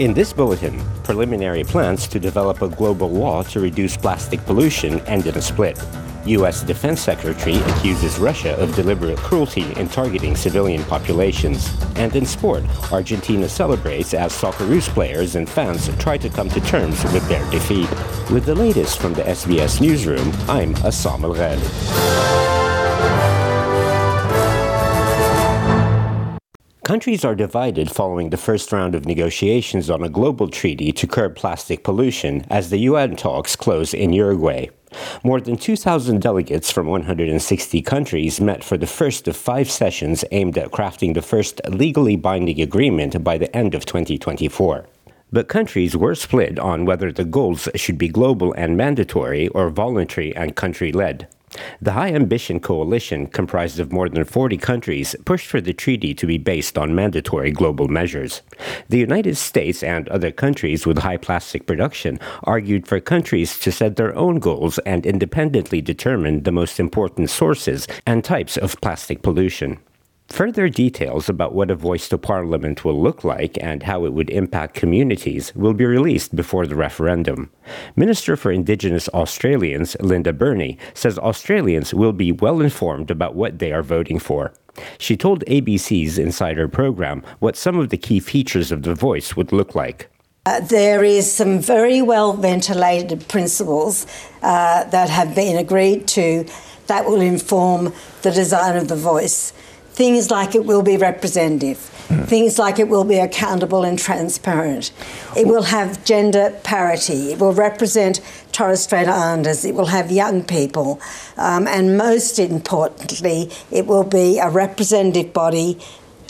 In this bulletin, preliminary plans to develop a global law to reduce plastic pollution ended a split. U.S. Defense Secretary accuses Russia of deliberate cruelty in targeting civilian populations. And in sport, Argentina celebrates as Socceroos players and fans try to come to terms with their defeat. With the latest from the SBS newsroom, I'm Assam Al Countries are divided following the first round of negotiations on a global treaty to curb plastic pollution as the UN talks close in Uruguay. More than 2,000 delegates from 160 countries met for the first of five sessions aimed at crafting the first legally binding agreement by the end of 2024. But countries were split on whether the goals should be global and mandatory or voluntary and country led. The High Ambition Coalition, comprised of more than 40 countries, pushed for the treaty to be based on mandatory global measures. The United States and other countries with high plastic production argued for countries to set their own goals and independently determine the most important sources and types of plastic pollution. Further details about what a voice to parliament will look like and how it would impact communities will be released before the referendum. Minister for Indigenous Australians, Linda Burney, says Australians will be well informed about what they are voting for. She told ABC's Insider program what some of the key features of the voice would look like. Uh, there is some very well ventilated principles uh, that have been agreed to that will inform the design of the voice. Things like it will be representative. Mm. Things like it will be accountable and transparent. It will have gender parity. It will represent Torres Strait Islanders. It will have young people. Um, and most importantly, it will be a representative body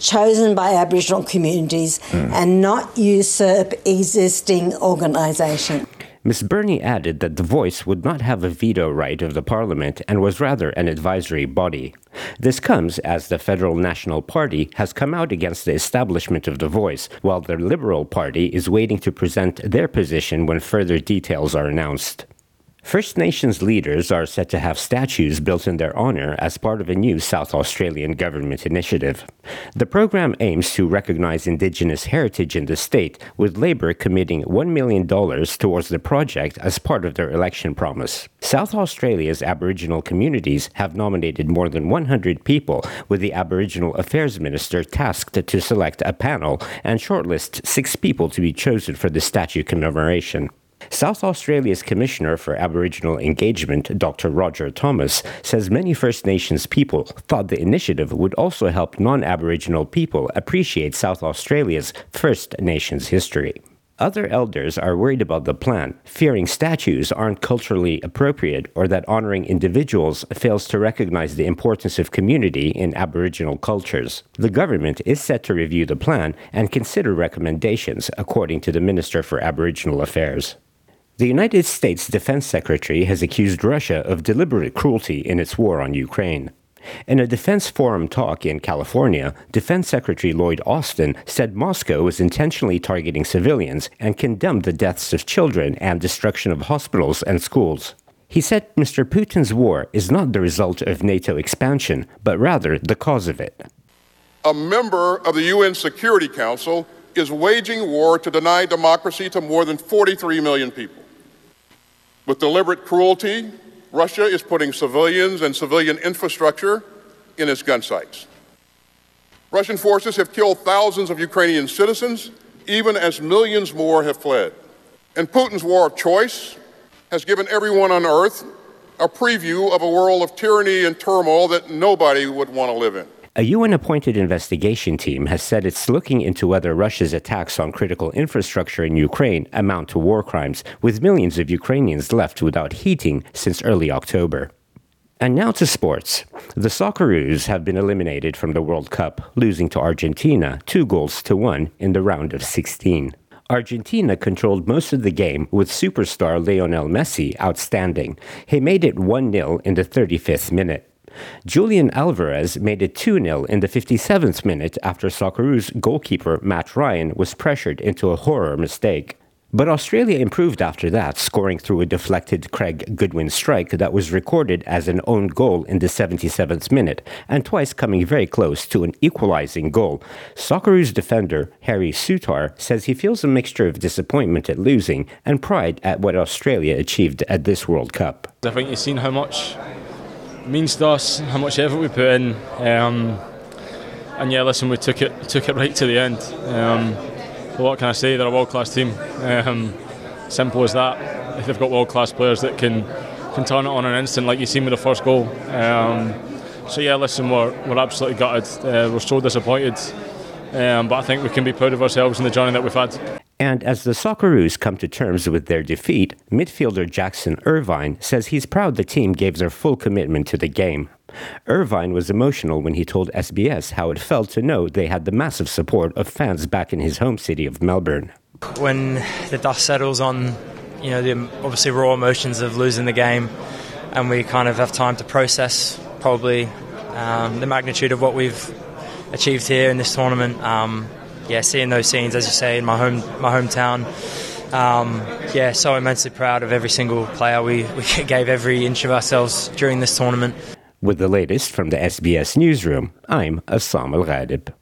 chosen by Aboriginal communities mm. and not usurp existing organisation. Ms. Burney added that the Voice would not have a veto right of the Parliament and was rather an advisory body. This comes as the Federal National Party has come out against the establishment of the Voice, while the Liberal Party is waiting to present their position when further details are announced. First Nations leaders are set to have statues built in their honor as part of a new South Australian government initiative. The program aims to recognize Indigenous heritage in the state, with Labor committing $1 million towards the project as part of their election promise. South Australia's Aboriginal communities have nominated more than 100 people, with the Aboriginal Affairs Minister tasked to select a panel and shortlist six people to be chosen for the statue commemoration. South Australia's Commissioner for Aboriginal Engagement, Dr. Roger Thomas, says many First Nations people thought the initiative would also help non Aboriginal people appreciate South Australia's First Nations history. Other elders are worried about the plan, fearing statues aren't culturally appropriate or that honoring individuals fails to recognize the importance of community in Aboriginal cultures. The government is set to review the plan and consider recommendations, according to the Minister for Aboriginal Affairs. The United States Defense Secretary has accused Russia of deliberate cruelty in its war on Ukraine. In a Defense Forum talk in California, Defense Secretary Lloyd Austin said Moscow was intentionally targeting civilians and condemned the deaths of children and destruction of hospitals and schools. He said Mr. Putin's war is not the result of NATO expansion, but rather the cause of it. A member of the UN Security Council is waging war to deny democracy to more than 43 million people. With deliberate cruelty, Russia is putting civilians and civilian infrastructure in its gun sights. Russian forces have killed thousands of Ukrainian citizens, even as millions more have fled. And Putin's war of choice has given everyone on earth a preview of a world of tyranny and turmoil that nobody would want to live in. A UN appointed investigation team has said it's looking into whether Russia's attacks on critical infrastructure in Ukraine amount to war crimes, with millions of Ukrainians left without heating since early October. And now to sports. The Socceroos have been eliminated from the World Cup, losing to Argentina two goals to one in the round of 16. Argentina controlled most of the game with superstar Lionel Messi outstanding. He made it 1 0 in the 35th minute. Julian Alvarez made it 2 0 in the 57th minute after Socceroos goalkeeper Mat Ryan was pressured into a horror mistake. But Australia improved after that, scoring through a deflected Craig Goodwin strike that was recorded as an own goal in the 77th minute, and twice coming very close to an equalizing goal. Socceroos defender Harry Souttar says he feels a mixture of disappointment at losing and pride at what Australia achieved at this World Cup. I think you've seen how much means to us, how much effort we put in. Um, and yeah, listen, we took it took it right to the end. Um, what can I say? They're a world class team. Um, simple as that. If they've got world class players that can can turn it on an instant, like you seen with the first goal. Um, so yeah, listen, we're, we're absolutely gutted. Uh, we're so disappointed, um, but I think we can be proud of ourselves in the journey that we've had. And as the Socceroos come to terms with their defeat, midfielder Jackson Irvine says he's proud the team gave their full commitment to the game. Irvine was emotional when he told SBS how it felt to know they had the massive support of fans back in his home city of Melbourne. When the dust settles on, you know, the obviously raw emotions of losing the game, and we kind of have time to process probably um, the magnitude of what we've achieved here in this tournament. Um, yeah, seeing those scenes, as you say, in my home my hometown. Um, yeah, so immensely proud of every single player. We, we gave every inch of ourselves during this tournament. With the latest from the SBS newsroom, I'm Assam Al Ghadib.